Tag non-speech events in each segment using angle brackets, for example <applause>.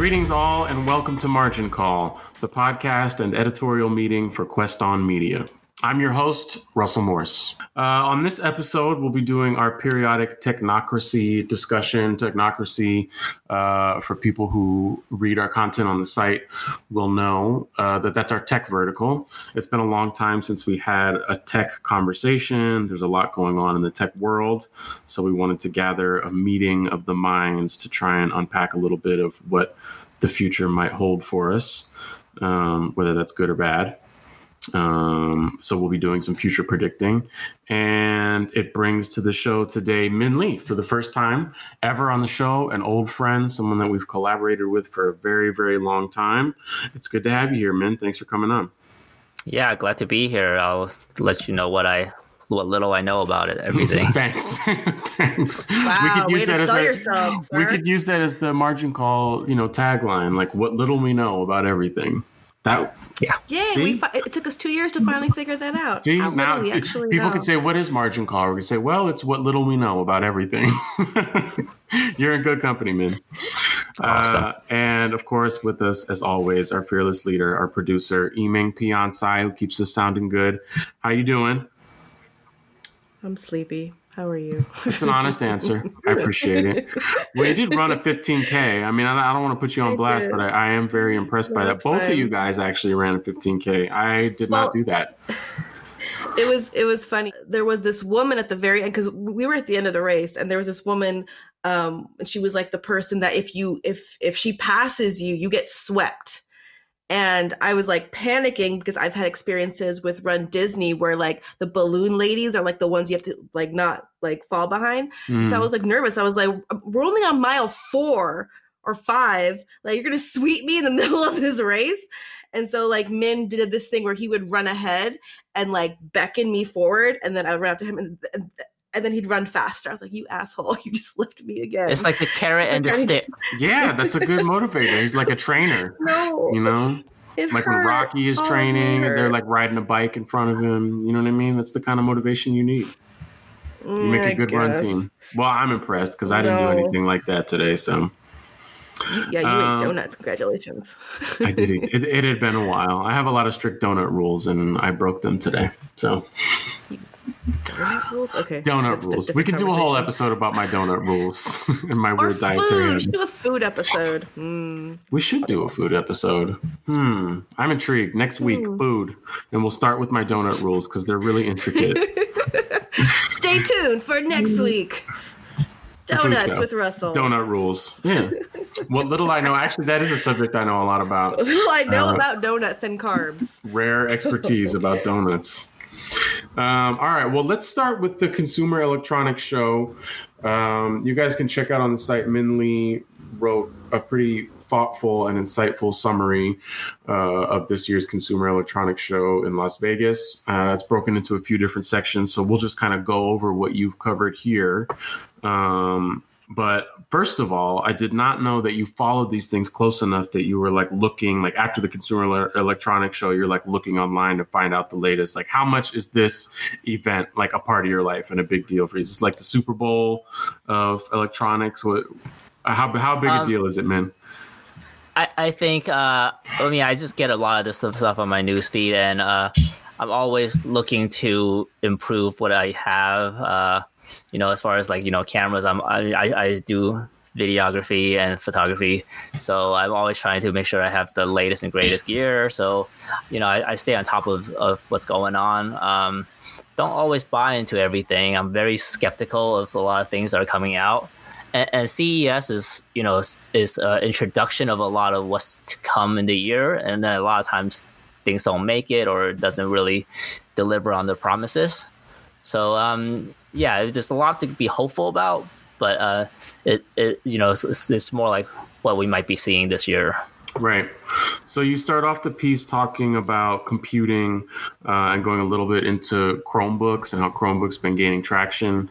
Greetings, all, and welcome to Margin Call, the podcast and editorial meeting for Quest On Media. I'm your host, Russell Morse. Uh, on this episode, we'll be doing our periodic technocracy discussion. Technocracy, uh, for people who read our content on the site, will know uh, that that's our tech vertical. It's been a long time since we had a tech conversation. There's a lot going on in the tech world. So we wanted to gather a meeting of the minds to try and unpack a little bit of what the future might hold for us, um, whether that's good or bad. Um, so we'll be doing some future predicting. And it brings to the show today Min Lee for the first time ever on the show, an old friend, someone that we've collaborated with for a very, very long time. It's good to have you here, Min. Thanks for coming on. Yeah, glad to be here. I'll let you know what I what little I know about it, everything. <laughs> Thanks. <laughs> Thanks. Wow, we could use way that to sell yourself. We could use that as the margin call, you know, tagline, like what little we know about everything. That yeah. Yay! We fi- it took us two years to finally figure that out. See How now, we actually people know. could say, "What is margin call?" We could say, "Well, it's what little we know about everything." <laughs> You're in good company, man. Awesome. Uh, and of course, with us as always, our fearless leader, our producer, Yiming Pion Sai, who keeps us sounding good. How you doing? I'm sleepy. How are you? It's an honest answer. <laughs> I appreciate it. Well, you did run a 15K. I mean, I, don't want to put you on blast, but I, I, am very impressed by that. Both fine. of you guys actually ran a 15K. I did well, not do that. <laughs> It was it was funny. There was this woman at the very end because we were at the end of the race, and there was this woman. Um, and she was like the person that if you if if she passes you, you get swept and I was like panicking because I've had experiences with Run Disney where like the balloon ladies are like the ones you have to like not like fall behind. Mm. So I mm. was like nervous. I was like, we're only on mile four or five. Like you're gonna sweep me in the <laughs> middle of this race. And so like Min did this thing where he would run ahead and like beckon me forward, and then I would run after him, and, and and then he'd run faster. I was like, "You asshole! <laughs> You just lifted me again." It's like the carrot and the <laughs> stick. yeah, that's a good motivator. He's like a trainer. <laughs> No, you know, it like hurt. when Rocky is oh, training, they're like riding a bike in front of him. You know what I mean? That's the kind of motivation you need. You make a good run team. Well, I'm impressed because I didn't do anything like that today. So. Yeah, you um, ate donuts. Congratulations. I did. It, it had been a while. I have a lot of strict donut rules, and I broke them today. So. Donut rules? Okay. Donut rules. We could do a whole episode about my donut <laughs> rules <laughs> and my weird food. dietary. We should do a food episode. Mm. We should do a food episode. Hmm. I'm intrigued. Next week, mm. food. And we'll start with my donut rules because they're really intricate. <laughs> Stay tuned for next week. Donuts with Russell. Donut rules. Yeah. what little I know, actually, that is a subject I know a lot about. Little I know uh, about donuts and carbs. Rare expertise about donuts. Um, all right. Well, let's start with the Consumer Electronics Show. Um, you guys can check out on the site. Min Lee wrote a pretty thoughtful and insightful summary uh, of this year's Consumer Electronics Show in Las Vegas. Uh, it's broken into a few different sections, so we'll just kind of go over what you've covered here. Um, but first of all, I did not know that you followed these things close enough that you were like looking, like after the Consumer Electronics Show, you're like looking online to find out the latest. Like, how much is this event like a part of your life and a big deal for you? Is this like the Super Bowl of electronics? What? How how big um, a deal is it, man? I, I think uh, I mean I just get a lot of this stuff on my newsfeed, and uh, I'm always looking to improve what I have. Uh, you know, as far as like you know cameras, I'm I, I do videography and photography, so I'm always trying to make sure I have the latest and greatest gear. So, you know, I, I stay on top of of what's going on. Um, don't always buy into everything. I'm very skeptical of a lot of things that are coming out. And, and CES is, you know, is, an introduction of a lot of what's to come in the year, and then a lot of times things don't make it or it doesn't really deliver on the promises. So um, yeah, there's a lot to be hopeful about, but uh, it, it you know it's, it's more like what we might be seeing this year. Right. So you start off the piece talking about computing uh, and going a little bit into Chromebooks and how Chromebooks been gaining traction.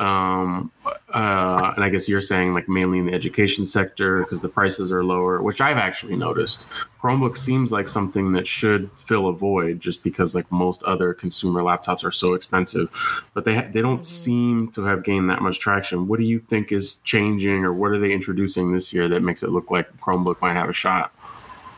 Um, uh, and I guess you're saying like mainly in the education sector because the prices are lower, which I've actually noticed. Chromebook seems like something that should fill a void just because like most other consumer laptops are so expensive, but they ha- they don't mm-hmm. seem to have gained that much traction. What do you think is changing, or what are they introducing this year that makes it look like Chromebook might have a shot?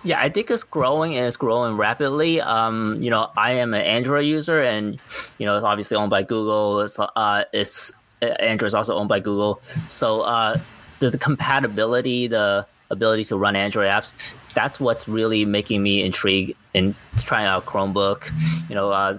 Yeah, I think it's growing and it's growing rapidly. Um, you know, I am an Android user, and you know, it's obviously owned by Google. It's uh, it's Android is also owned by Google, so uh, the, the compatibility, the ability to run Android apps, that's what's really making me intrigued in trying out Chromebook. You know, uh,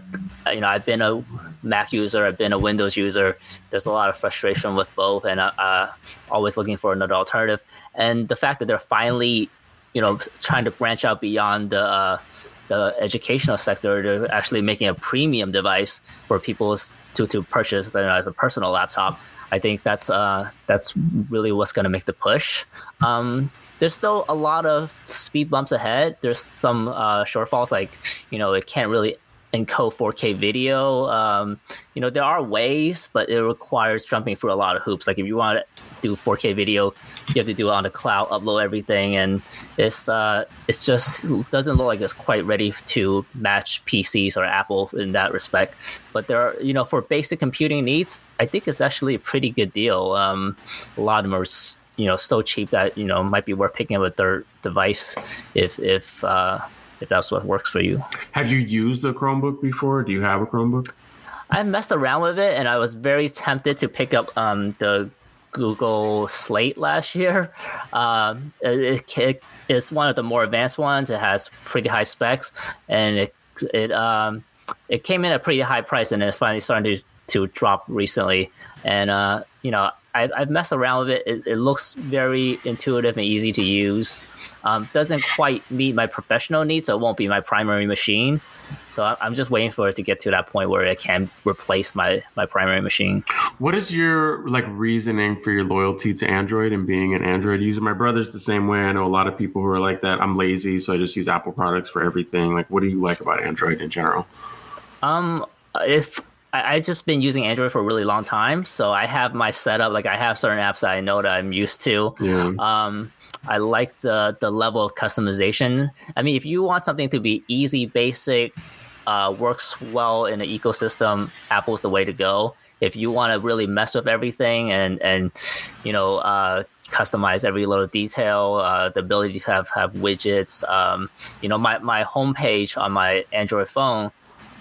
you know, I've been a Mac user, I've been a Windows user. There's a lot of frustration with both, and uh, uh, always looking for another alternative. And the fact that they're finally you know trying to branch out beyond the uh, the educational sector they're actually making a premium device for people to to purchase you know, as a personal laptop. I think that's uh that's really what's going to make the push. Um there's still a lot of speed bumps ahead. There's some uh shortfalls like you know it can't really encode 4K video. Um, you know, there are ways, but it requires jumping through a lot of hoops. Like if you want to do 4K video, you have to do it on the cloud, upload everything, and it's uh, it's just doesn't look like it's quite ready to match PCs or Apple in that respect. But there are, you know, for basic computing needs, I think it's actually a pretty good deal. Um, a lot of them are you know so cheap that you know might be worth picking up a third device if if uh, if that's what works for you. Have you used a Chromebook before? Do you have a Chromebook? I messed around with it, and I was very tempted to pick up um, the Google Slate last year. <laughs> Um, it, it, it's one of the more advanced ones. It has pretty high specs, and it it um, it came in at a pretty high price, and it's finally starting to to drop recently. And uh, you know, I, I've messed around with it. it. It looks very intuitive and easy to use. Um, doesn't quite meet my professional needs, so it won't be my primary machine. So I'm just waiting for it to get to that point where it can replace my my primary machine. What is your like reasoning for your loyalty to Android and being an Android user? My brother's the same way. I know a lot of people who are like that. I'm lazy, so I just use Apple products for everything. Like, what do you like about Android in general? Um, if I, I just been using Android for a really long time, so I have my setup. Like I have certain apps that I know that I'm used to. Yeah. Um, I like the the level of customization. I mean, if you want something to be easy, basic, uh, works well in the ecosystem, Apple's the way to go. If you want to really mess with everything and and you know uh, customize every little detail, uh, the ability to have have widgets. Um, you know, my my homepage on my Android phone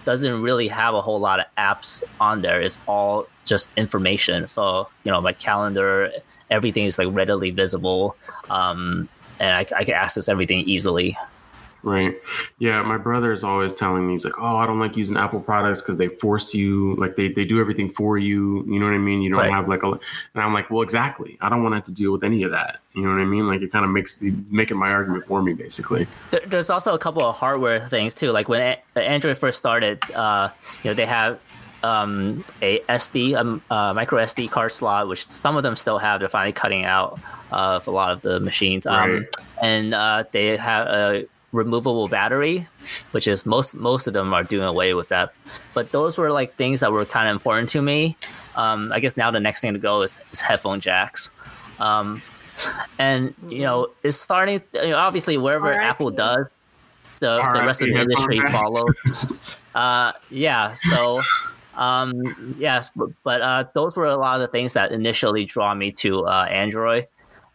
doesn't really have a whole lot of apps on there. It's all just information. So you know, my calendar, everything is like readily visible, um, and I, I can access everything easily. Right. Yeah, my brother is always telling me he's like, "Oh, I don't like using Apple products because they force you, like they, they do everything for you. You know what I mean? You don't right. have like a." And I'm like, "Well, exactly. I don't want to have to deal with any of that. You know what I mean? Like it kind of makes making my argument for me, basically." There's also a couple of hardware things too. Like when Android first started, uh, you know, they have um, a SD, um, uh, micro SD card slot, which some of them still have. They're finally cutting out of a lot of the machines. Um, right. And uh, they have a removable battery, which is most most of them are doing away with that. But those were like things that were kind of important to me. Um, I guess now the next thing to go is, is headphone jacks. Um, and you know, it's starting. You know, obviously, wherever right. Apple does, the, the rest of the industry follows. uh, yeah, so um, yes, but, but uh, those were a lot of the things that initially draw me to uh, Android,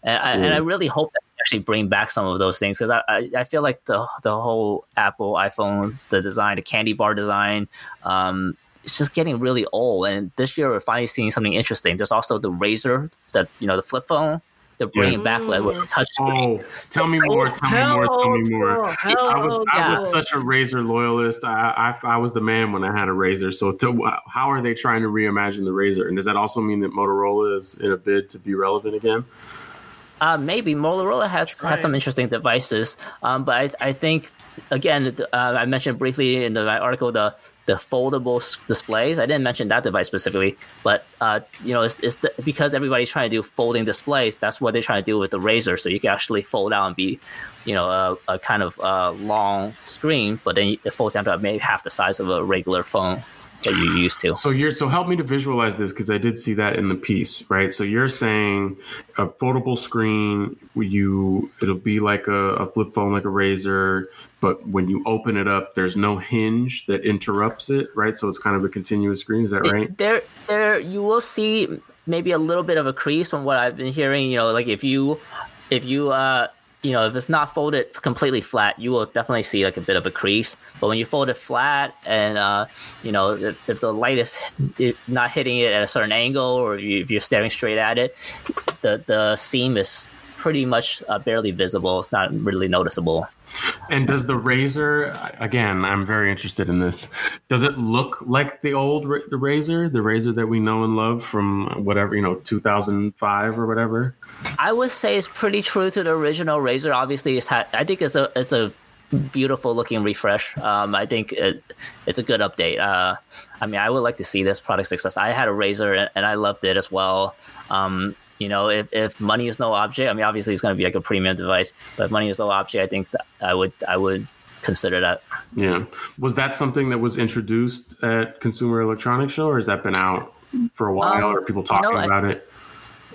and I, and I really hope that actually bring back some of those things because I, I, I feel like the the whole Apple iPhone the design the candy bar design um, it's just getting really old and this year we're finally seeing something interesting. There's also the Razr that you know the flip phone they're bringing yeah. back like with touch screen. Oh, tell me more, tell me more, tell me more. I was I was such a Razr loyalist. I, I, I was the man when I had a Razr. So to, how are they trying to reimagine the Razr? And does that also mean that Motorola is in a bid to be relevant again? Uh, maybe Motorola has had some interesting devices, um, but I, I think again uh, I mentioned briefly in the article the the foldable displays. I didn't mention that device specifically, but uh, you know it's, it's the, because everybody's trying to do folding displays. That's what they're trying to do with the Razr, so you can actually fold out and be you know a, a kind of uh, long screen, but then it folds down to maybe half the size of a regular phone. That you used to. So you're so help me to visualize this because I did see that in the piece, right? So you're saying a foldable screen, you it'll be like a, a flip phone, like a Razr, but when you open it up, there's no hinge that interrupts it, right? So it's kind of a continuous screen. Is that right? There, there, you will see maybe a little bit of a crease from what I've been hearing. You know, like if you, if you, uh, you know, if it's not folded completely flat, you will definitely see like a bit of a crease. But when you fold it flat, and uh, you know, if, if the light is not hitting it at a certain angle, or if you're staring straight at it, the the seam is pretty much uh, barely visible. It's not really noticeable. And does the Razr again? I'm very interested in this. Does it look like the old the Razr, the Razr that we know and love from whatever you know, 2005 or whatever? I would say it's pretty true to the original Razr. Obviously, it's had. I think it's a it's a beautiful looking refresh. Um, I think it, it's a good update. Uh, I mean, I would like to see this product success. I had a Razr and, and I loved it as well. Um, you know, if, if money is no object, I mean, obviously it's going to be like a premium device, but if money is no object, I think I would I would consider that. Yeah, was that something that was introduced at Consumer Electronics Show, or has that been out for a while? Um, or people talking you know, about I, it?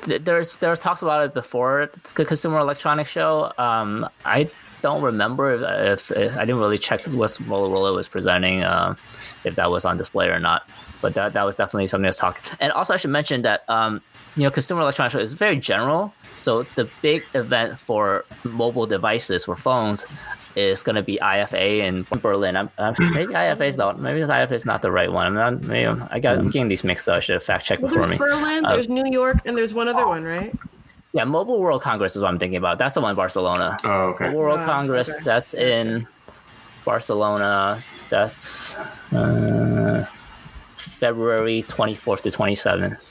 There's there's talks about it before the Consumer Electronics Show. Um, I don't remember if, if, if, I didn't really check what Motorola was presenting, uh, if that was on display or not. But that that was definitely something that's talked. And also, I should mention that um, you know, consumer electronics is very general. So the big event for mobile devices for phones is going to be IFA in Berlin. I'm, I'm maybe IFA is not maybe IFA is not the right one. I'm not. Maybe I got I'm getting these mixed up. I should have fact checked before there's me. Berlin, uh, there's New York, and there's one other one, right? Yeah, Mobile World Congress is what I'm thinking about. That's the one in Barcelona. Oh, okay. Mobile World Congress. Okay. That's in Barcelona. That's uh, February 24th to 27th.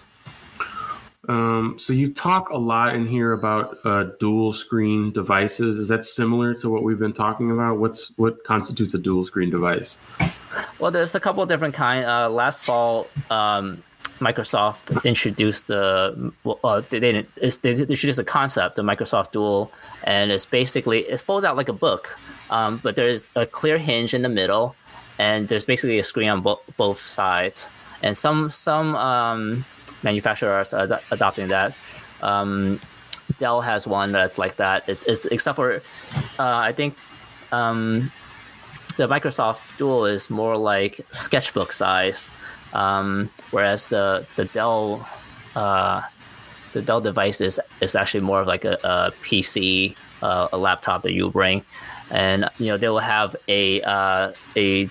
Um, so you talk a lot in here about uh, dual screen devices. Is that similar to what we've been talking about? What's what constitutes a dual screen device? Well, there's a couple of different kind. Uh, last fall, um, Microsoft introduced the uh, they didn't they introduced a concept, the Microsoft Dual, and it's basically it folds out like a book, um, but there's a clear hinge in the middle, and there's basically a screen on bo- both sides. And some some um, manufacturers are ad- adopting that. Um, Dell has one that's like that. It's, it's except for uh, I think um, the Microsoft Dual is more like sketchbook size, um, whereas the the Dell uh, the Dell device is, is actually more of like a, a PC, uh, a laptop that you bring, and you know they will have a uh, a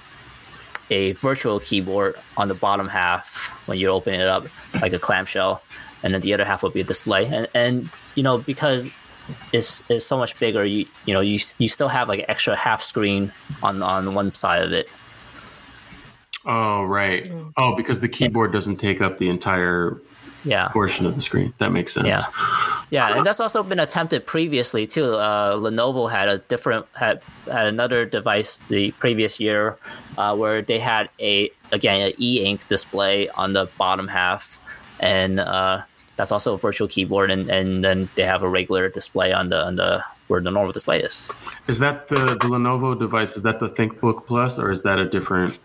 a virtual keyboard on the bottom half when you open it up, like a clamshell, and then the other half will be a display. And and you know because it's, it's so much bigger, you you know you you still have like an extra half screen on on one side of it. Oh right. Mm. Oh, because the keyboard doesn't take up the entire yeah. portion of the screen. That makes sense. Yeah, yeah, and that's also been attempted previously too. Uh, Lenovo had a different had had another device the previous year uh, where they had a again an e-ink display on the bottom half, and uh, that's also a virtual keyboard, and, and then they have a regular display on the on the where the normal display is. Is that the the Lenovo device? Is that the ThinkBook Plus, or is that a different?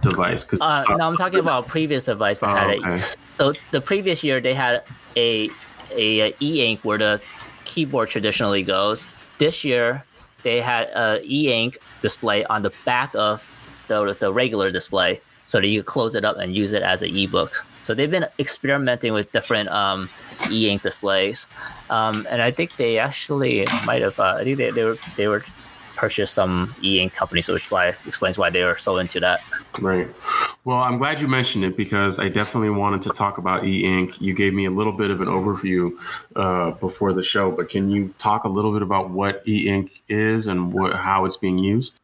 Device? Because uh, no, I'm talking about a previous device that oh, had okay. it. So the previous year they had a a, a e-ink where the keyboard traditionally goes. This year they had a e-ink display on the back of the the regular display, so that you close it up and use it as an ebook. So they've been experimenting with different um, e-ink displays, um, and I think they actually might have. Uh, I think they, they were they were purchased some e-ink companies, which why explains why they were so into that. Right. Well, I'm glad you mentioned it because I definitely wanted to talk about e-ink. You gave me a little bit of an overview uh, before the show, but can you talk a little bit about what e-ink is and what, how it's being used?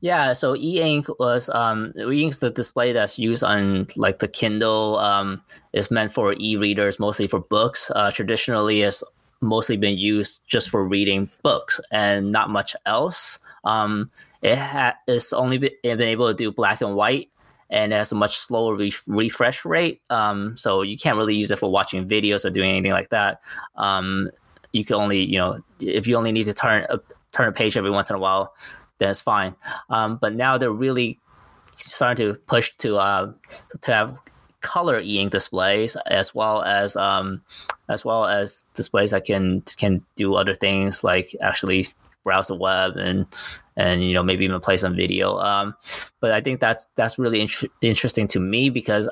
Yeah, so e-ink was um, e-ink's the display that's used on like the Kindle. Um, is meant for e-readers, mostly for books. Uh, traditionally, it's mostly been used just for reading books and not much else. Um, it ha- it's only been, been able to do black and white and it has a much slower re- refresh rate. Um, so you can't really use it for watching videos or doing anything like that. Um, you can only, you know, if you only need to turn a, turn a page every once in a while, then it's fine. Um, but now they're really starting to push to uh, to have color e-ink displays as well as um, as well as displays that can can do other things like actually browse the web and and you know maybe even play some video. Um, but I think that's that's really int- interesting to me because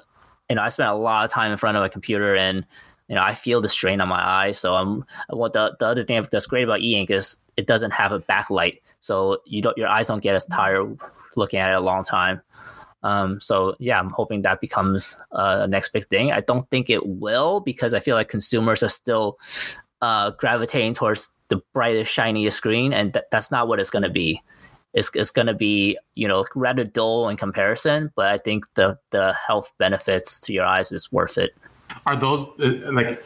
you know I spent a lot of time in front of a computer and you know I feel the strain on my eyes. So I'm what the the other thing that's great about e-ink is it doesn't have a backlight, so you don't your eyes don't get as tired looking at it a long time. Um, so yeah, I'm hoping that becomes uh, next big thing. I don't think it will because I feel like consumers are still uh, gravitating towards the brightest, shiniest screen, and th- that's not what it's going to be. It's, it's going to be you know rather dull in comparison, but I think the the health benefits to your eyes is worth it. Are those uh, like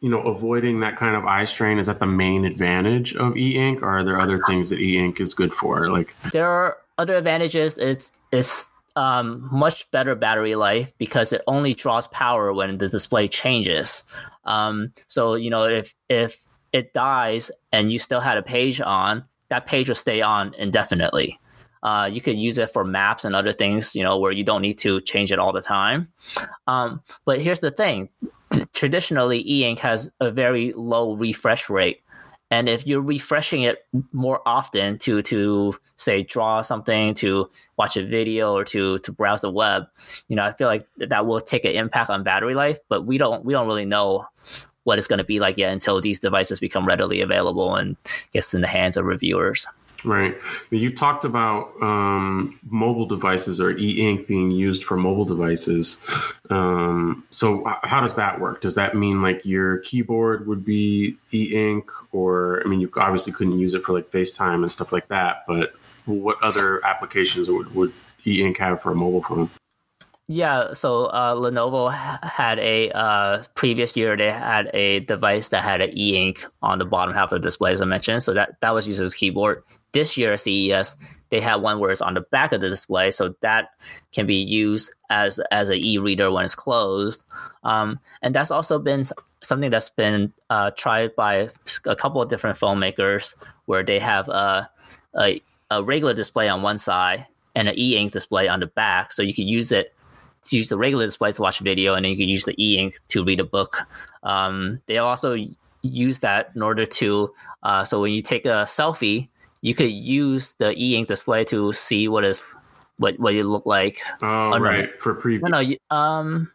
you know avoiding that kind of eye strain? Is that the main advantage of e-ink, or are there other things that e-ink is good for? Like there are other advantages. It's it's um, much better battery life because it only draws power when the display changes. Um, so you know if if it dies and you still had a page on, that page will stay on indefinitely. Uh, you could use it for maps and other things, you know, where you don't need to change it all the time. Um, but here's the thing: traditionally, e-ink has a very low refresh rate, and if you're refreshing it more often to to say draw something, to watch a video, or to to browse the web, you know, I feel like that will take an impact on battery life. But we don't we don't really know what it's going to be like yet until these devices become readily available and gets in the hands of reviewers. Right. You talked about um, mobile devices or e-ink being used for mobile devices. Um, so how does that work? Does that mean like your keyboard would be e-ink, or I mean, you obviously couldn't use it for like FaceTime and stuff like that. But what other applications would, would e-ink have for a mobile phone? Yeah, so uh, Lenovo had a uh, previous year they had a device that had an e-ink on the bottom half of the display, as I mentioned. So that that was used as a keyboard. This year at CES they had one where it's on the back of the display, so that can be used as as an e-reader when it's closed. Um, and that's also been something that's been uh, tried by a couple of different phone makers, where they have a, a, a regular display on one side and an e-ink display on the back, so you can use it to use the regular display to watch a video, and then you can use the e-ink to read a book. Um, they also use that in order to uh, so when you take a selfie, you could use the e-ink display to see what is what what you look like. Oh, right for preview. No, no, um,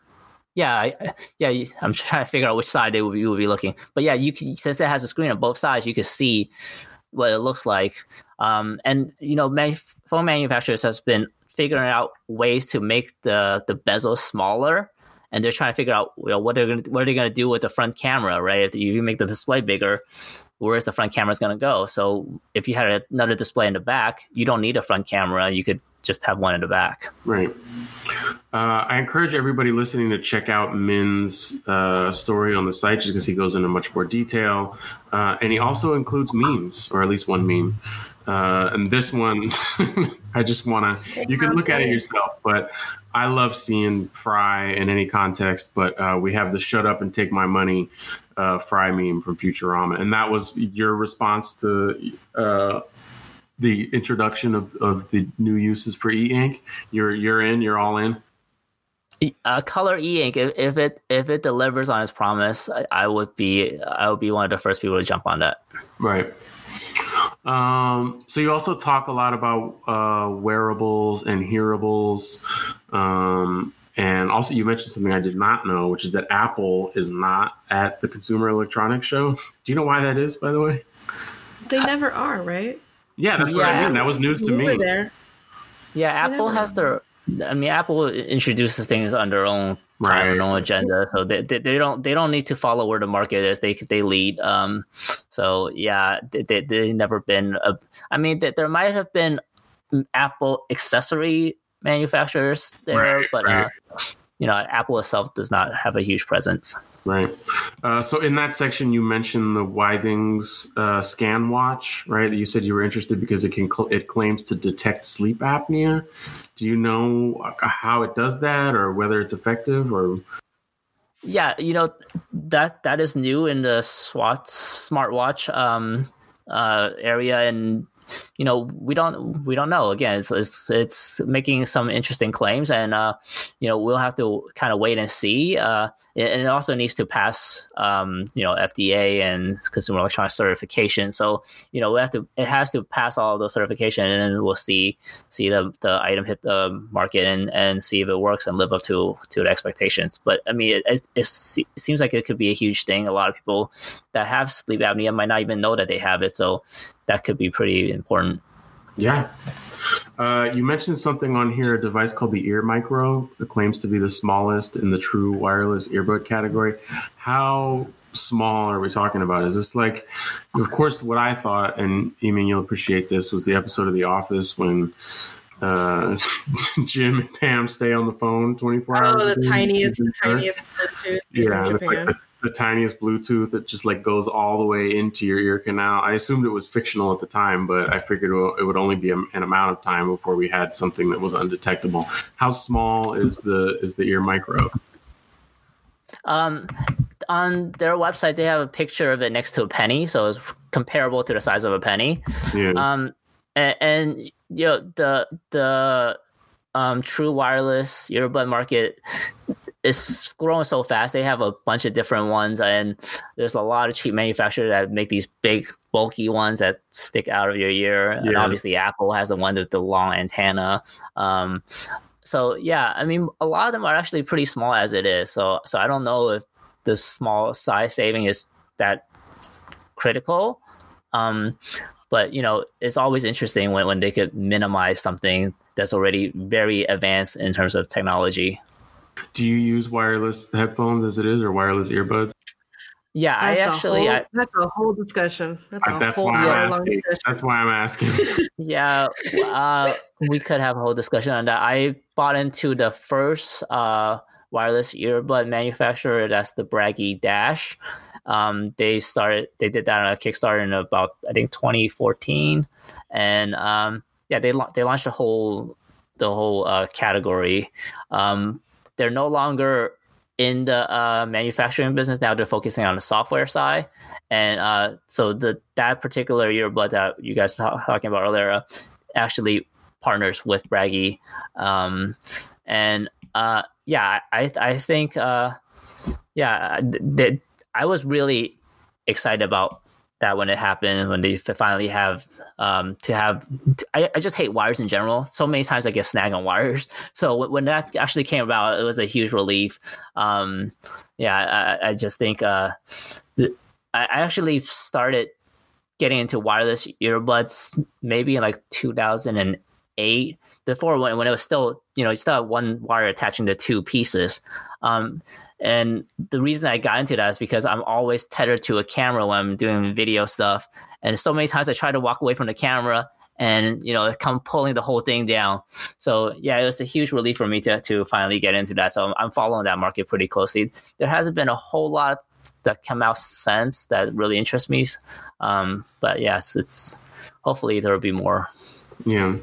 yeah, yeah. I'm trying to figure out which side they would be, you would be looking, but yeah, you can since it has a screen on both sides, you can see what it looks like. Um, and you know, many phone manufacturers has been figuring out ways to make the the bezel smaller and they're trying to figure out you know, what they're gonna what are they gonna do with the front camera, right? If you make the display bigger, where's the front camera gonna go? So if you had another display in the back, you don't need a front camera. You could just have one in the back. Right. Uh, I encourage everybody listening to check out Min's uh, story on the site just because he goes into much more detail. Uh, and he also includes memes, or at least one meme. Uh, and this one, <laughs> I just want to, you can look at it yourself, but I love seeing Fry in any context. But uh, we have the shut up and take my money uh, Fry meme from Futurama. And that was your response to uh, the introduction of, of the new uses for e ink. You're, you're in, you're all in. Uh, color e-ink if, if, it if it delivers on its promise I, I would be i would be one of the first people to jump on that right um, so you also talk a lot about uh, wearables and hearables. Um, and also you mentioned something I did not know, which is that Apple is not at the Consumer Electronics Show. Do you know why that is, by the way? They never are, right? Yeah, that's yeah, what I mean. That was news to me. There. Yeah, Apple has their. I mean, Apple introduces things on their own right. their own agenda. So they, they, they, don't they don't need to follow where the market is. They they lead. Um, so yeah, they they, they never been. A, I mean, there might have been Apple accessory manufacturers there, right, but right. Uh, you know, Apple itself does not have a huge presence. Right. Uh, so in that section, you mentioned the Withings uh, scan watch, right? You said you were interested because it can cl- it claims to detect sleep apnea. Do you know how it does that, or whether it's effective, or? Yeah, you know that that is new in the SWAT smartwatch um, uh, area, and you know, we don't we don't know. Again, it's it's, it's making some interesting claims, and uh, you know, we'll have to kind of wait and see. Uh, and it also needs to pass, um, you know, FDA and consumer electronic certification. So, you know, we have to it has to pass all those certification, and then we'll see see the, the item hit the market and, and see if it works and live up to to the expectations. But I mean, it, it, it seems like it could be a huge thing. A lot of people that have sleep apnea might not even know that they have it, so that could be pretty important. Yeah. Uh, you mentioned something on here, a device called the Ear Micro. It claims to be the smallest in the true wireless earbud category. How small are we talking about? Is this like, of course, what I thought, and I mean, you'll appreciate this, was the episode of The Office when uh, <laughs> Jim and Pam stay on the phone 24 hours. Oh, the tiniest, the tiniest Bluetooth. Yeah, it's like the, the, tiniest Bluetooth that just like goes all the way into your ear canal. I assumed it was fictional at the time, but I figured it would only be an amount of time before we had something that was undetectable. How small is the is the ear micro? Um, on their website, they have a picture of it next to a penny, so it's comparable to the size of a penny. Yeah. Um, and, and you know the the um, true wireless earbud market is growing so fast. They have a bunch of different ones, and there's a lot of cheap manufacturers that make these big, bulky ones that stick out of your ear. Yeah. And obviously, Apple has the one with the long antenna. Um, so yeah, I mean, a lot of them are actually pretty small as it is. So so I don't know if the small size saving is that critical. Um, but you know, it's always interesting when, when they could minimize something that's already very advanced in terms of technology. Do you use wireless headphones as it is, or wireless earbuds? Yeah, that's I actually. Whole, I, that's a whole discussion. That's, a that's whole why I'm asking. That's why I'm asking. <laughs> yeah, uh, we could have a whole discussion on that. I bought into the first uh, wireless earbud manufacturer. That's the Bragi Dash. Um, they started. They did that on a Kickstarter in about I think 2014, and um, yeah, they they launched the whole the whole uh, category. Um, they're no longer in the uh, manufacturing business now. They're focusing on the software side, and uh, so the that particular earbud that you guys were talking about earlier uh, actually partners with Bragi, um, and uh, yeah, I I think uh, yeah, I was really excited about that when it happened when they finally have um, to have I, I, just hate wires in general. So many times i get snagged on wires. <laughs> So when that actually came about it was a huge relief. Um, yeah I, I, just think uh, i actually started getting into wireless earbuds maybe in like 2008 before when, when it was still you know you still have one wire attaching to two pieces. Um, and the reason I got into that is because I'm always tethered to a camera when I'm doing video stuff. And so many times I try to walk away from the camera and you know come pulling the whole thing down. So yeah, it was a huge relief for me to to finally get into that. So I'm, I'm following that market pretty closely. There hasn't been a whole lot that come out since that really interests me. Um, but yes, it's hopefully there will be more. Yeah.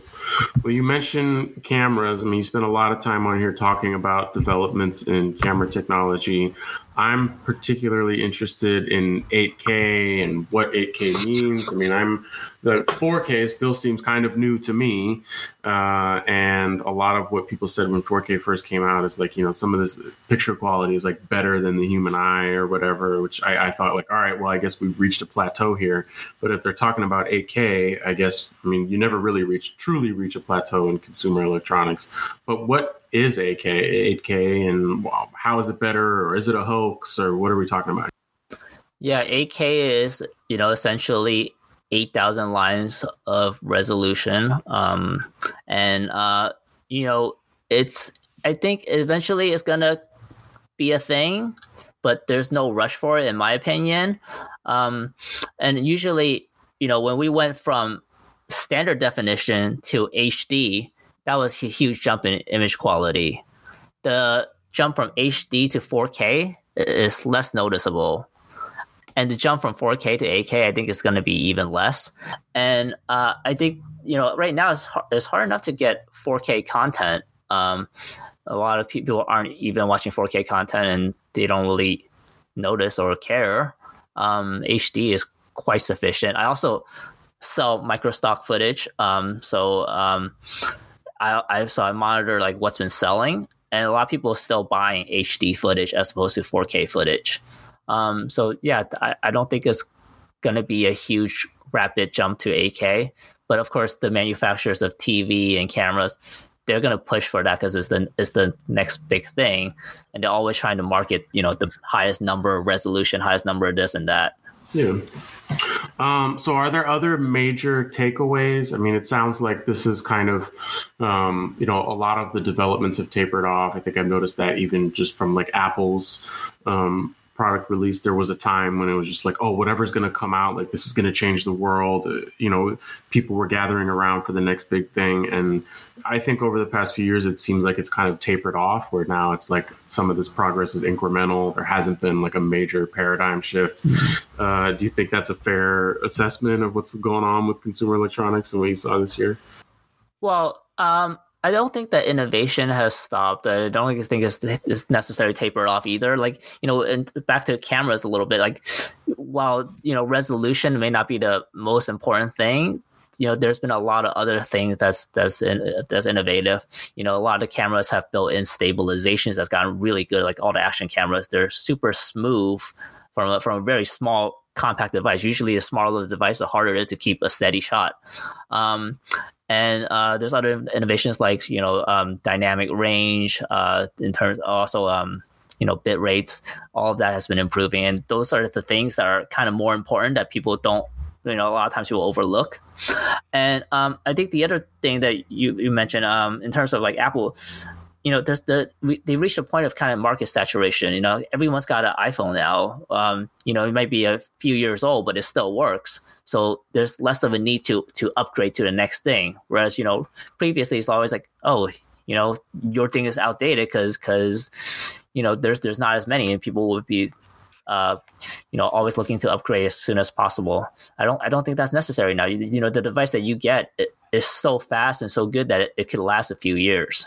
Well, you mentioned cameras. I mean, you spent a lot of time on here talking about developments in camera technology. I'm particularly interested in 8K and what 8K means. I mean, I'm the 4K still seems kind of new to me, uh, and a lot of what people said when 4K first came out is like, you know, some of this picture quality is like better than the human eye or whatever. Which I, I thought like, all right, well, I guess we've reached a plateau here. But if they're talking about 8K, I guess I mean you never really reach truly reach a plateau in consumer electronics. But what is 8K, 8K, and how is it better, or is it a hoax, or what are we talking about? Yeah, 8K is you know essentially 8,000 lines of resolution, um, and uh, you know it's. I think eventually it's gonna be a thing, but there's no rush for it, in my opinion. Um, and usually, you know, when we went from standard definition to HD, that was a huge jump in image quality. The jump from HD to 4K is less noticeable. And the jump from 4K to 8K, I think, is going to be even less. And uh, I think, you know, right now it's hard, it's hard enough to get 4K content. Um, a lot of people aren't even watching 4K content and they don't really notice or care. Um, HD is quite sufficient. I also sell micro stock footage. Um, so um, I, I so I monitor like what's been selling, and a lot of people are still buying HD footage as opposed to 4K footage. Um, so yeah, I, I don't think it's going to be a huge rapid jump to 8K. But of course, the manufacturers of TV and cameras, they're going to push for that because it's the it's the next big thing, and they're always trying to market, you know, the highest number of resolution, highest number of this and that. Yeah. Um, so, are there other major takeaways? I mean, it sounds like this is kind of, um, you know, a lot of the developments have tapered off. I think I've noticed that even just from like Apple's um, product release, there was a time when it was just like, oh, whatever's going to come out, like this is going to change the world. Uh, you know, people were gathering around for the next big thing. And I think over the past few years, it seems like it's kind of tapered off where now it's like some of this progress is incremental. There hasn't been like a major paradigm shift. Mm-hmm. Uh, do you think that's a fair assessment of what's going on with consumer electronics and what you saw this year? Well, um, I don't think that innovation has stopped. I don't think it's, it's necessarily tapered off either. Like you know, and back to cameras a little bit. Like while you know resolution may not be the most important thing, you know, there's been a lot of other things that's that's in, that's innovative. You know, a lot of the cameras have built-in stabilizations that's gotten really good. Like all the action cameras, they're super smooth from a, from a very small compact device. Usually, the smaller the device, the harder it is to keep a steady shot. Um, and uh, there's other innovations like you know um, dynamic range uh, in terms also um, you know bit rates all of that has been improving and those are the things that are kind of more important that people don't you know a lot of times people overlook and um, i think the other thing that you, you mentioned um, in terms of like apple you know, there's the we, they reached a point of kind of market saturation. You know, everyone's got an iPhone now. Um, you know, it might be a few years old, but it still works. So there's less of a need to to upgrade to the next thing. Whereas you know, previously it's always like, oh, you know, your thing is outdated because because you know there's there's not as many, and people would be uh, you know, always looking to upgrade as soon as possible. I don't, I don't think that's necessary now. You, you know, the device that you get is so fast and so good that it, it could last a few years.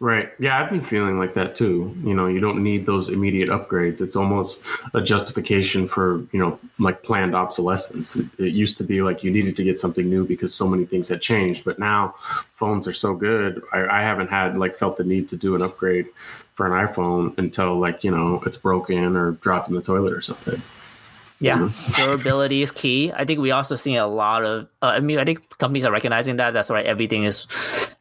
Right. Yeah, I've been feeling like that too. You know, you don't need those immediate upgrades. It's almost a justification for, you know, like planned obsolescence. It used to be like you needed to get something new because so many things had changed. But now phones are so good. I, I haven't had like felt the need to do an upgrade for an iPhone until like, you know, it's broken or dropped in the toilet or something. Yeah, mm-hmm. durability is key. I think we also see a lot of. Uh, I mean, I think companies are recognizing that. That's why everything is,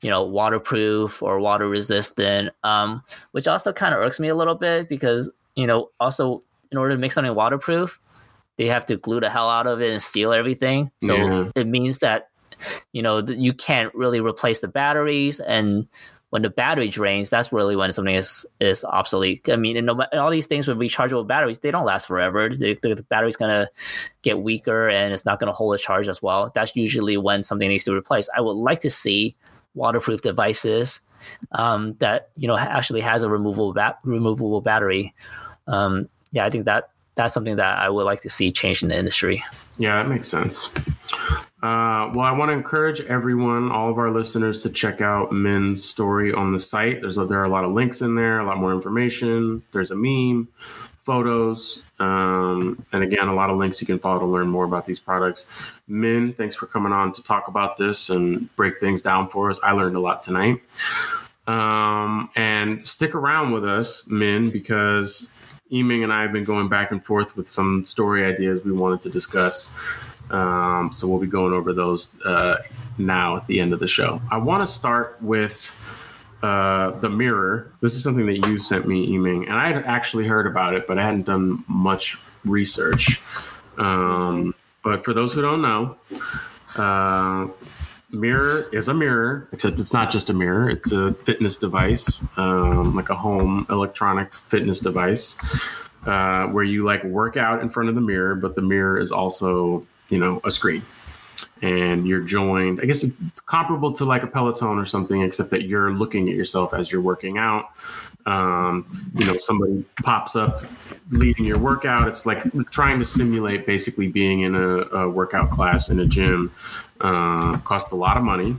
you know, waterproof or water resistant. Um, which also kind of irks me a little bit because you know, also in order to make something waterproof, they have to glue the hell out of it and seal everything. So yeah. it means that you know you can't really replace the batteries and when the battery drains, that's really when something is is obsolete. I mean, and, all these things with rechargeable batteries, they don't last forever. The, the, the battery's gonna get weaker and it's not gonna hold a charge as well. That's usually when something needs to be replaced. I would like to see waterproof devices um, that you know actually has a removable removable battery. Um, yeah, I think that that's something that I would like to see change in the industry. Yeah, that makes sense. Uh, well, I want to encourage everyone, all of our listeners, to check out Min's story on the site. There's a, there are a lot of links in there, a lot more information. There's a meme, photos, um, and again, a lot of links you can follow to learn more about these products. Min, thanks for coming on to talk about this and break things down for us. I learned a lot tonight. Um, and stick around with us, Min, because Yiming and I have been going back and forth with some story ideas we wanted to discuss. Um, so we'll be going over those uh, now at the end of the show. I want to start with uh, the mirror. This is something that you sent me, Yiming, and I had actually heard about it, but I hadn't done much research. Um, but for those who don't know, uh, mirror is a mirror, except it's not just a mirror. It's a fitness device, um, like a home electronic fitness device, uh, where you like work out in front of the mirror, but the mirror is also you know, a screen. And you're joined, I guess it's comparable to like a Peloton or something, except that you're looking at yourself as you're working out. Um, you know, somebody pops up leading your workout. It's like trying to simulate basically being in a, a workout class in a gym. Uh, costs a lot of money.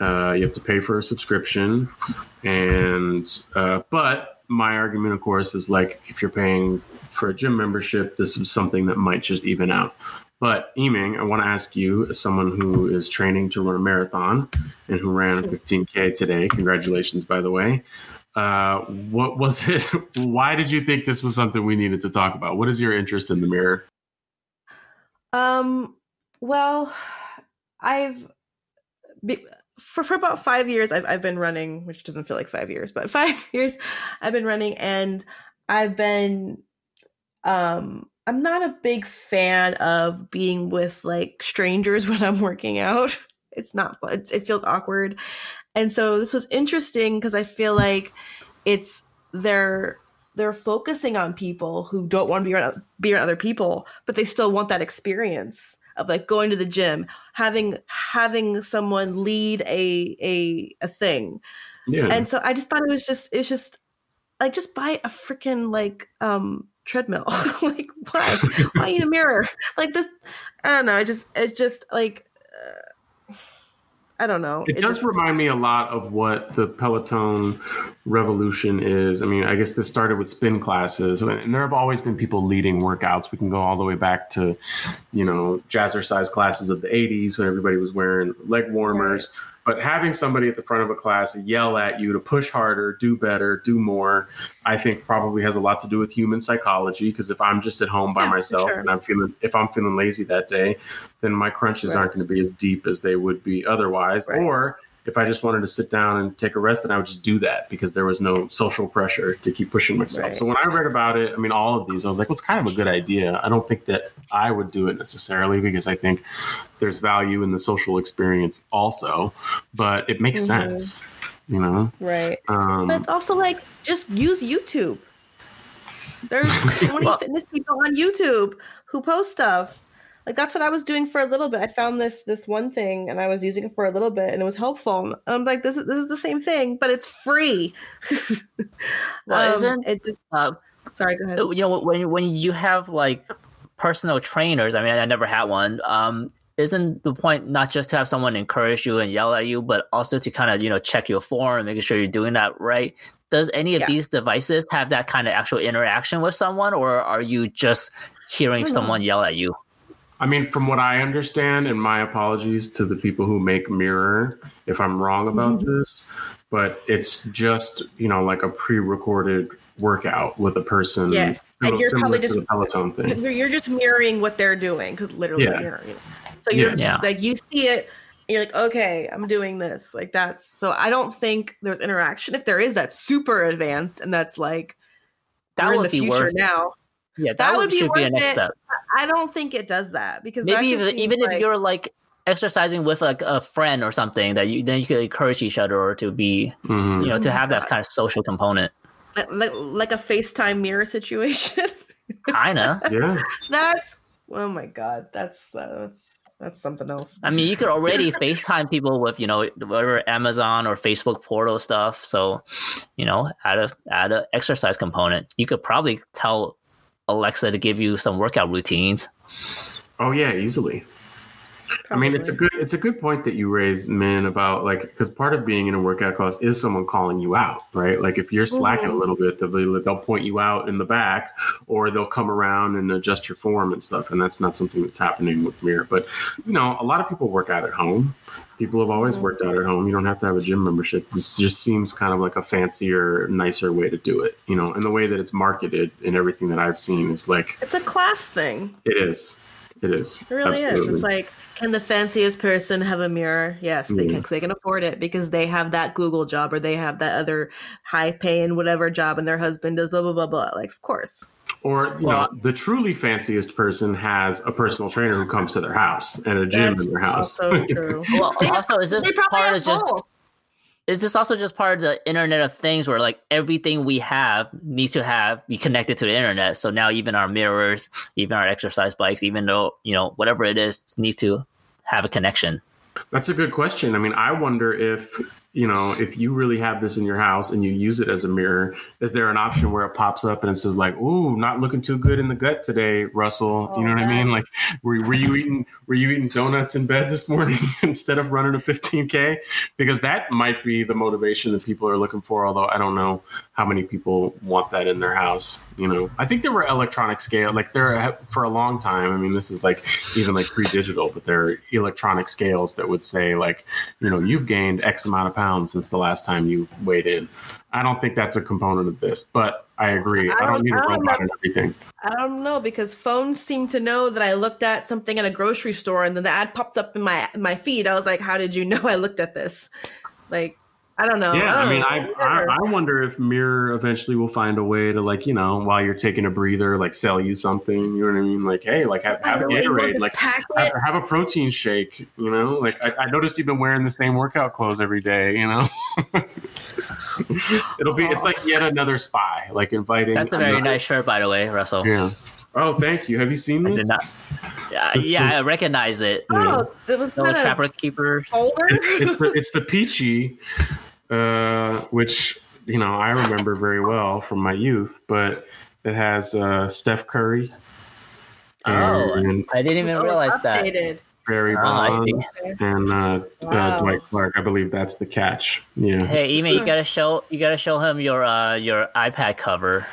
Uh, you have to pay for a subscription, and uh, but my argument, of course, is like if you're paying for a gym membership, this is something that might just even out. But Yiming, I want to ask you, as someone who is training to run a marathon and who ran a 15k today, congratulations, by the way. Uh, what was it? <laughs> Why did you think this was something we needed to talk about? What is your interest in the mirror? Um, well, I've for, for about five years I've, I've been running, which doesn't feel like five years, but <laughs> five years I've been running and I've been um I'm not a big fan of being with like strangers <laughs> when I'm working out. It's not fun. It feels awkward. And so this was interesting because I feel like it's they're they're focusing on people who don't want to be around be around other people, but they still want that experience of like going to the gym, having having someone lead a a a thing. Yeah. And so I just thought it was just it's just like just buy a freaking like um treadmill. <laughs> like why? <laughs> why need a mirror? Like this I don't know. I just it's just like uh, I don't know. It, it does just, remind me a lot of what the Peloton revolution is. I mean, I guess this started with spin classes, and there have always been people leading workouts. We can go all the way back to, you know, jazzercise classes of the 80s when everybody was wearing leg warmers. Right. But having somebody at the front of a class yell at you to push harder, do better, do more, I think probably has a lot to do with human psychology. Because if I'm just at home by yeah, myself sure. and I'm feeling, if I'm feeling lazy that day, then my crunches right. aren't going to be as deep as they would be otherwise. Right. Or if I just wanted to sit down and take a rest, then I would just do that because there was no social pressure to keep pushing myself. Right. So when I read about it, I mean, all of these, I was like, well, it's kind of a good idea. I don't think that I would do it necessarily because I think there's value in the social experience also, but it makes mm-hmm. sense, you know? Right. Um, but it's also like, just use YouTube. There's <laughs> so many well, fitness people on YouTube who post stuff like that's what I was doing for a little bit. I found this this one thing and I was using it for a little bit and it was helpful. And I'm like, this is this is the same thing, but it's free. <laughs> well, um, isn't it? Uh, sorry, go ahead. You know, when when you have like personal trainers, I mean, I never had one. Um, isn't the point not just to have someone encourage you and yell at you, but also to kind of you know check your form and making sure you're doing that right? Does any of yeah. these devices have that kind of actual interaction with someone, or are you just hearing someone yell at you? I mean, from what I understand, and my apologies to the people who make Mirror if I'm wrong about <laughs> this, but it's just, you know, like a pre recorded workout with a person. Yeah. and you're probably just, the Peloton thing. <laughs> You're just mirroring what they're doing, because literally yeah. mirroring. So you're yeah. like, you see it, you're like, okay, I'm doing this. Like that's so I don't think there's interaction. If there is, that's super advanced and that's like, that would be worth now. Yeah, that, that would be, be a next it. step. I don't think it does that because maybe even, even like... if you're like exercising with like a friend or something that you then you could encourage each other or to be mm-hmm. you know to have that kind of social component. Like, like a facetime mirror situation. <laughs> Kinda. Yeah. That's oh my god that's uh, that's that's something else. I mean you could already <laughs> facetime people with you know whatever amazon or facebook portal stuff so you know add a add a exercise component. You could probably tell Alexa to give you some workout routines. Oh yeah, easily. Probably. I mean, it's a good it's a good point that you raise, Min, about like because part of being in a workout class is someone calling you out, right? Like if you're slacking mm-hmm. a little bit, they'll, they'll point you out in the back, or they'll come around and adjust your form and stuff, and that's not something that's happening with Mirror. But you know, a lot of people work out at home. People have always worked out at home. You don't have to have a gym membership. This just seems kind of like a fancier, nicer way to do it, you know. And the way that it's marketed and everything that I've seen is like it's a class thing. It is. It is. It really Absolutely. is. It's like, can the fanciest person have a mirror? Yes, they can. They can afford it because they have that Google job or they have that other high paying whatever job, and their husband does blah blah blah blah. Like, of course. Or you well, know, the truly fanciest person has a personal trainer who comes to their house and a gym in their house. That's so true. <laughs> well, also, is this part of just? Is this also just part of the Internet of Things, where like everything we have needs to have be connected to the internet? So now even our mirrors, even our exercise bikes, even though you know whatever it is, needs to have a connection. That's a good question. I mean, I wonder if you know, if you really have this in your house and you use it as a mirror, is there an option where it pops up and it says like, "Ooh, not looking too good in the gut today, Russell"? Oh, you know what I oh, mean? Like, were, were you eating were you eating donuts in bed this morning <laughs> instead of running a 15k? Because that might be the motivation that people are looking for. Although I don't know how many people want that in their house. You know, I think there were electronic scale like there for a long time. I mean, this is like even like pre-digital, but there are electronic scales that would say like, you know, you've gained X amount of pounds since the last time you weighed in. I don't think that's a component of this, but I agree. I I don't, don't- need a don't robot know. and everything. I don't know because phones seem to know that I looked at something at a grocery store and then the ad popped up in my my feed. I was like, "How did you know I looked at this?" Like, I don't know. Yeah, I don't mean. I, I I wonder if Mirror eventually will find a way to like you know while you're taking a breather, like sell you something. You know what I mean? Like, hey, like have, By have Gatorade, like have, have a protein shake. You know, like I, I noticed you've been wearing the same workout clothes every day. You know, <laughs> it'll be it's like yet another spy, like inviting. That's a very another- nice shirt, by the way, Russell. Yeah. Oh, thank you. Have you seen I this? did not. Yeah, This yeah, was- I recognize it. Oh, that was No that a trapper keeper. folder. it's, it's, the, it's the Pee-Chee, uh, which you know I remember very well from my youth. But it has uh, Steph Curry Oh, and I didn't even Oh, realize that. updated. Barry Oh, I see. And uh, uh, Dwight Clark. I believe that's the catch. Yeah. Hey, Ema, you gotta show you gotta show him your uh your iPad cover.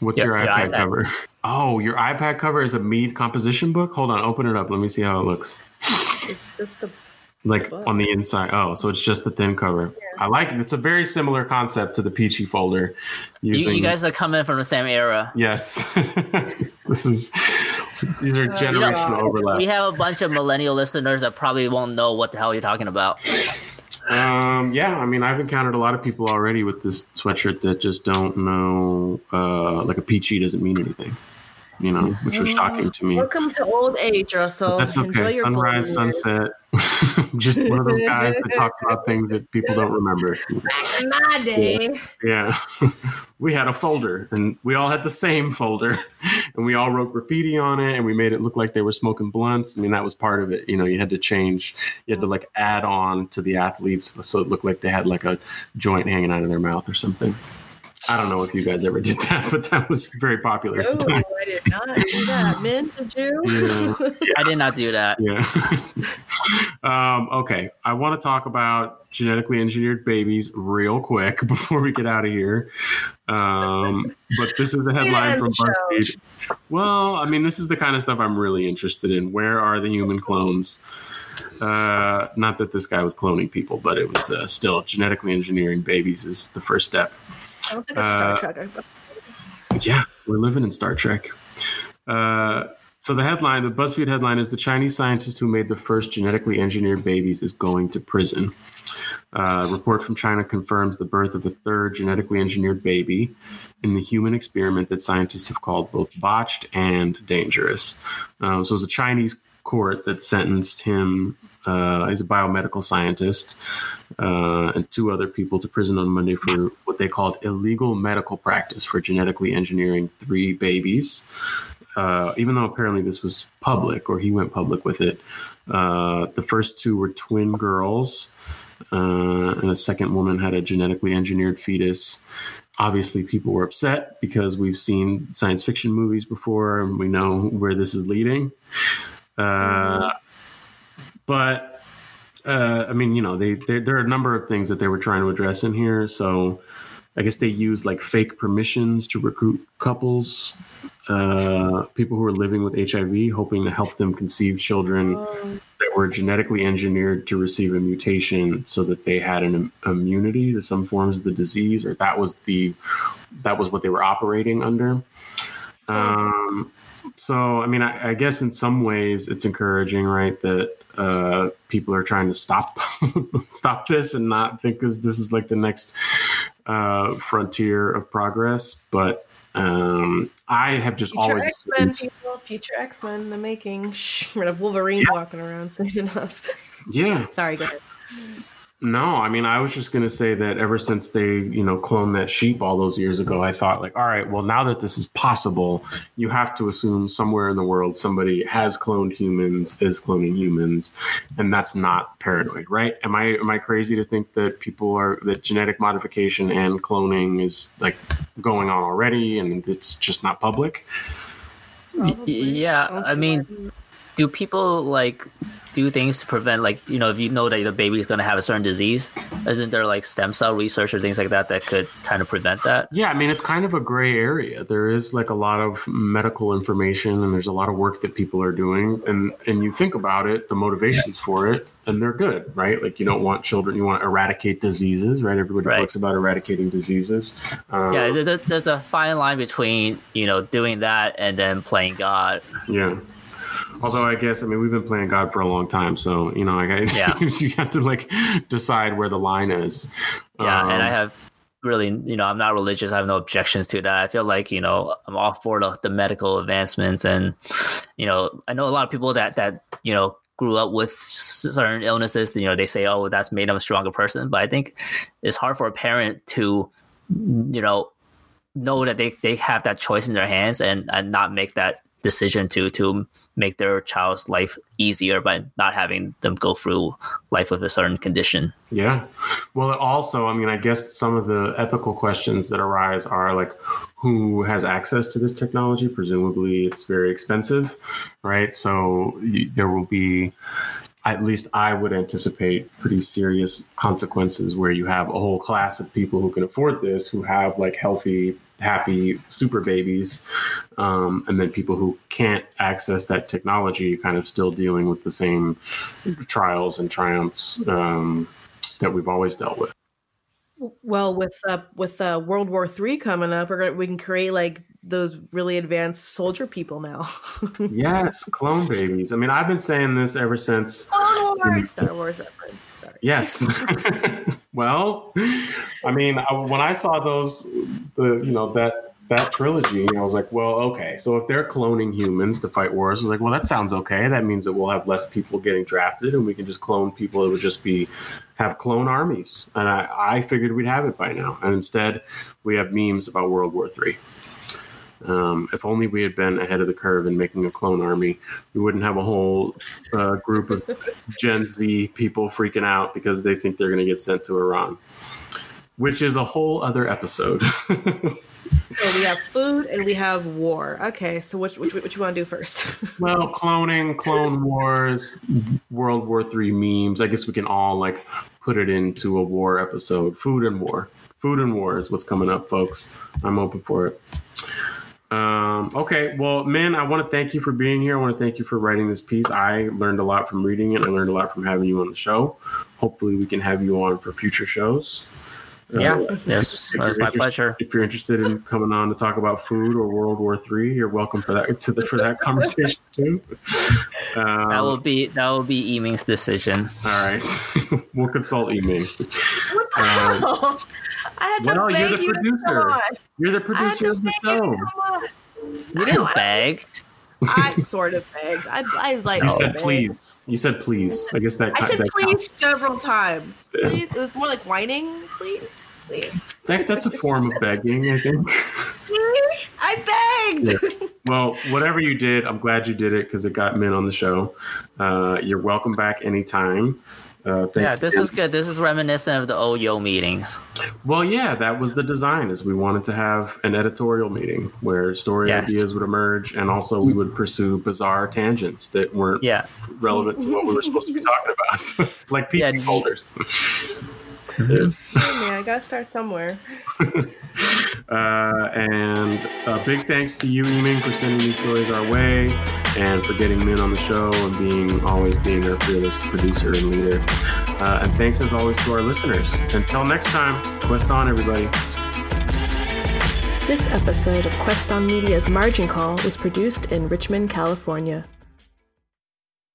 What's Your- your, your iPad, iPad. cover? <laughs> Oh, your iPad cover is a Mead composition book. Hold on, open it up. Let me see how it looks. It's just the Like book. on the inside. Oh, so it's just the thin cover. I like it. It's a very similar concept to the Pee-Chee folder. You, you guys are coming from the same era. Yes. <laughs> this is these are Uh, generational yeah. overlap. We have a bunch of millennial listeners that probably won't know what the hell you're talking about. Um, yeah, I mean, I've encountered a lot of people already with this sweatshirt that just don't know, uh, like a Pee-Chee doesn't mean anything, you know, which was shocking to me. welcome to old age, Russell. But that's Enjoy okay. your Sunrise, golden years. sunset. <laughs> just one of those guys that talks about things that people don't remember. Back in my day, Yeah. <laughs> we had a folder and we all had the same folder <laughs> and we all wrote graffiti on it and we made it look like they were smoking blunts. I mean, that was part of it. You know, you had to change, you had to like add on to the athletes so it looked like they had like a joint hanging out of their mouth or something. I don't know if you guys ever did that, <laughs> but that was very popular at the no. I did not do that. Min, did you? Yeah. I did not do that. <laughs> Yeah. <laughs> um, okay. I want to talk about genetically engineered babies real quick before we get out of here. Um, but this is a headline end from. BuzzFeed. Well, I mean, this is the kind of stuff I'm really interested in. Where are the human clones? Uh, not that this guy was cloning people, but it was uh, still genetically engineering babies is the first step. I don't think it's Star Uh, Trek. Yeah, we're living in Star Trek. Uh, so the headline, the BuzzFeed headline is the Chinese scientist who made the first genetically engineered babies is going to prison. Uh, a report from China confirms the birth of a third genetically engineered baby in the human experiment that scientists have called both botched and dangerous. Um, so it was a Chinese court that sentenced him. Uh, he's a biomedical scientist uh, and two other people to prison on Monday for what they called illegal medical practice for genetically engineering three babies. Uh, even though apparently this was public, or he went public with it, uh, the first two were twin girls, uh, and the second woman had a genetically engineered fetus. Obviously, people were upset because we've seen science fiction movies before, and we know where this is leading. Uh, but uh, I mean, you know, they, they there are a number of things that they were trying to address in here. So I guess they used like fake permissions to recruit couples, uh, people who are living with HIV, hoping to help them conceive children Um, that were genetically engineered to receive a mutation so that they had an im- immunity to some forms of the disease, or that was the that was what they were operating under. Um, so, I mean, I, I guess in some ways it's encouraging, right, that uh, people are trying to stop <laughs> stop this and not think this this is like the next uh, frontier of progress. But um, I have just future always X Men assumed, people, future X Men in the making. Shh, <laughs> we're gonna have Wolverine walking around <laughs> soon enough. yeah, Sorry, go ahead. No, I mean, I was just going to say that ever since they, you know, cloned that sheep all those years ago, I thought, like, all right, well, now that this is possible, you have to assume somewhere in the world somebody has cloned humans, is cloning humans, and that's not paranoid, right? Am I am I crazy to think that people are that genetic modification and cloning is like going on already, and it's just not public? Probably. Yeah, I mean, do people like do things to prevent like you know if you know that the baby is going to have a certain disease isn't there like stem cell research or things like that that could kind of prevent that? Yeah i mean it's kind of a gray area. There is like a lot of medical information and there's a lot of work that people are doing and and you think about it the motivations for it and they're good right? Like you don't want children you want to eradicate diseases right? Everybody right. talks about eradicating diseases. Um, yeah there's a fine line between you know doing that and then playing god. Yeah Although I guess I mean we've been playing God for a long time, so you know, like <laughs> yeah. you have to like decide where the line is. Yeah, um, and I um, have really, you know, I'm not religious. I have no objections to that. I feel like you know I'm all for the, the medical advancements, and you know, I know a lot of people that that you know grew up with certain illnesses. You know, they say, "Oh, that's made them a stronger person," but I think it's hard for a parent to, you know, know that they, they have that choice in their hands and, and not make that decision to to make their child's life easier by not having them go through life with a certain condition. Yeah. Well, also, I mean, I guess some of the ethical questions that arise are like who has access to this technology? Presumably, it's very expensive, right? So there will be at least I would anticipate pretty serious consequences where you have a whole class of people who can afford this, who have like healthy happy super babies, um, and then people who can't access that technology, kind of still dealing with the same trials and triumphs um, that we've always dealt with. Well, with uh, with uh, World War Three coming up, we're gonna we can create like those really advanced soldier people now. <laughs> yes, clone babies. I mean, I've been saying this ever since Star Wars, <laughs> Star Wars reference. Yes. <laughs> well, I mean, I, when I saw those, the you know that that trilogy, I was like, well, okay. So if they're cloning humans to fight wars, I was like, well, that sounds okay. That means that we'll have less people getting drafted, and we can just clone people. It would just be have clone armies, and I, I figured we'd have it by now, and instead we have memes about World War Three. Um, if only we had been ahead of the curve in making a clone army, we wouldn't have a whole uh, group of Gen Z people freaking out because they think they're going to get sent to Iran, which is a whole other episode. <laughs> so we have food and we have war. Okay, so which which what you want to do first? <laughs> well, cloning, clone wars, World War Three memes. I guess we can all like put it into a war episode. Food and war. Food and war is what's coming up, folks. I'm open for it. Um, okay, well, man, I want to thank you for being here. I want to thank you for writing this piece. I learned a lot from reading it. I learned a lot from having you on the show. Hopefully, we can have you on for future shows. Yeah, uh, yes, that's my pleasure. If you're interested in coming on to talk about food or World War Three, you're welcome for that to the, for that conversation <laughs> too. Um, that will be that will be Yiming's decision. All right, <laughs> we'll consult Yiming. What the um, hell? I had to well, beg you're the you producer. You're the producer of the show. You didn't beg. I <laughs> sort of begged. I, I like. You said please. You said please. I guess that. I said that please counts. several times. Please. It was more like whining. Please, please. That, that's a form of begging, I think. <laughs> I begged. Yeah. Well, whatever you did, I'm glad you did it because it got Min on the show. Uh, you're welcome back anytime. Uh, yeah, this is good. This is reminiscent of the OYO meetings. Well, yeah, that was the design. Is we wanted to have an editorial meeting where story yes. ideas would emerge, and also we would pursue bizarre tangents that weren't yeah. relevant to what we were supposed to be talking about, <laughs> like PP yeah. folders. <laughs> Mm-hmm. yeah, I gotta start somewhere. <laughs> uh, and a big thanks to you, Yiming, for sending these stories our way and for getting Min on the show and being always being our fearless producer and leader. Uh, and thanks as always to our listeners. Until next time, quest on, everybody. This episode of Quest on Media's Margin Call was produced in Richmond, California.